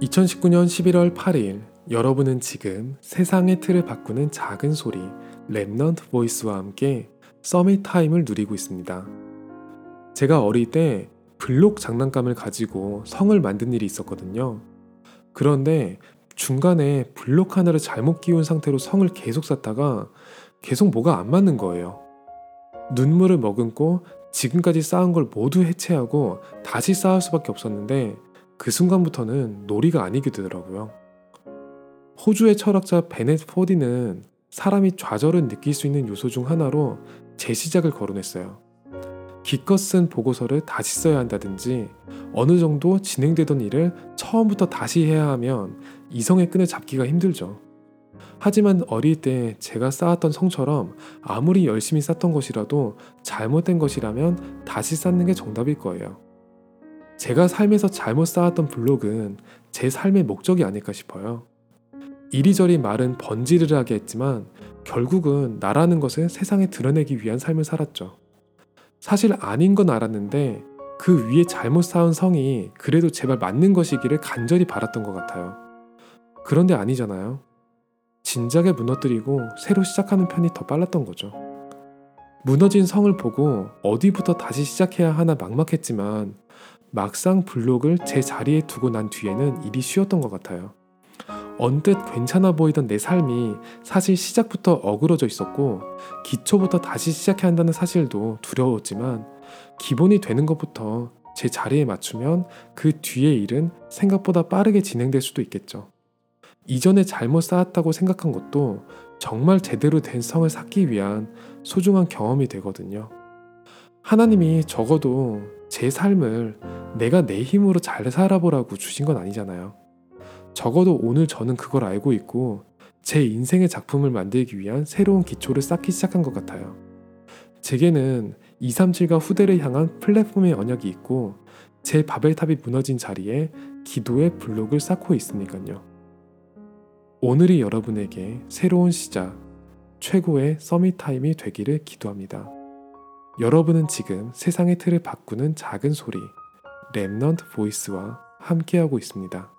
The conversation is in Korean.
2019년 11월 8일 여러분은 지금 세상의 틀을 바꾸는 작은 소리 Remnant Voice와 함께 Summit Time을 누리고 있습니다. 제가 어릴 때 블록 장난감을 가지고 성을 만든 일이 있었거든요. 그런데 중간에 블록 하나를 잘못 끼운 상태로 성을 계속 쌓다가 계속 뭐가 안 맞는 거예요. 눈물을 머금고 지금까지 쌓은 걸 모두 해체하고 다시 쌓을 수밖에 없었는데 그 순간부터는 놀이가 아니게 되더라고요. 호주의 철학자 베넷 포디는 사람이 좌절을 느낄 수 있는 요소 중 하나로 재시작을 거론했어요. 기껏 쓴 보고서를 다시 써야 한다든지 어느 정도 진행되던 일을 처음부터 다시 해야 하면 이성의 끈을 잡기가 힘들죠. 하지만 어릴 때 제가 쌓았던 성처럼 아무리 열심히 쌓던 것이라도 잘못된 것이라면 다시 쌓는 게 정답일 거예요. 제가 삶에서 잘못 쌓았던 블록은 제 삶의 목적이 아닐까 싶어요. 이리저리 말은 번지르르하게 했지만 결국은 나라는 것을 세상에 드러내기 위한 삶을 살았죠. 사실 아닌 건 알았는데 그 위에 잘못 쌓은 성이 그래도 제발 맞는 것이기를 간절히 바랐던 것 같아요. 그런데 아니잖아요. 진작에 무너뜨리고 새로 시작하는 편이 더 빨랐던 거죠. 무너진 성을 보고 어디부터 다시 시작해야 하나 막막했지만 막상 블록을 제 자리에 두고 난 뒤에는 일이 쉬웠던 것 같아요. 언뜻 괜찮아 보이던 내 삶이 사실 시작부터 어그러져 있었고 기초부터 다시 시작해야 한다는 사실도 두려웠지만 기본이 되는 것부터 제 자리에 맞추면 그 뒤의 일은 생각보다 빠르게 진행될 수도 있겠죠. 이전에 잘못 쌓았다고 생각한 것도 정말 제대로 된 성을 쌓기 위한 소중한 경험이 되거든요. 하나님이 적어도 제 삶을 내가 내 힘으로 잘 살아보라고 주신 건 아니잖아요. 적어도 오늘 저는 그걸 알고 있고 제 인생의 작품을 만들기 위한 새로운 기초를 쌓기 시작한 것 같아요. 제게는 237과 후대를 향한 플랫폼의 언약이 있고 제 바벨탑이 무너진 자리에 기도의 블록을 쌓고 있으니까요. 오늘이 여러분에게 새로운 시작, 최고의 Summit Time이 되기를 기도합니다. 여러분은 지금 세상의 틀을 바꾸는 작은 소리, Remnant Voice와 함께하고 있습니다.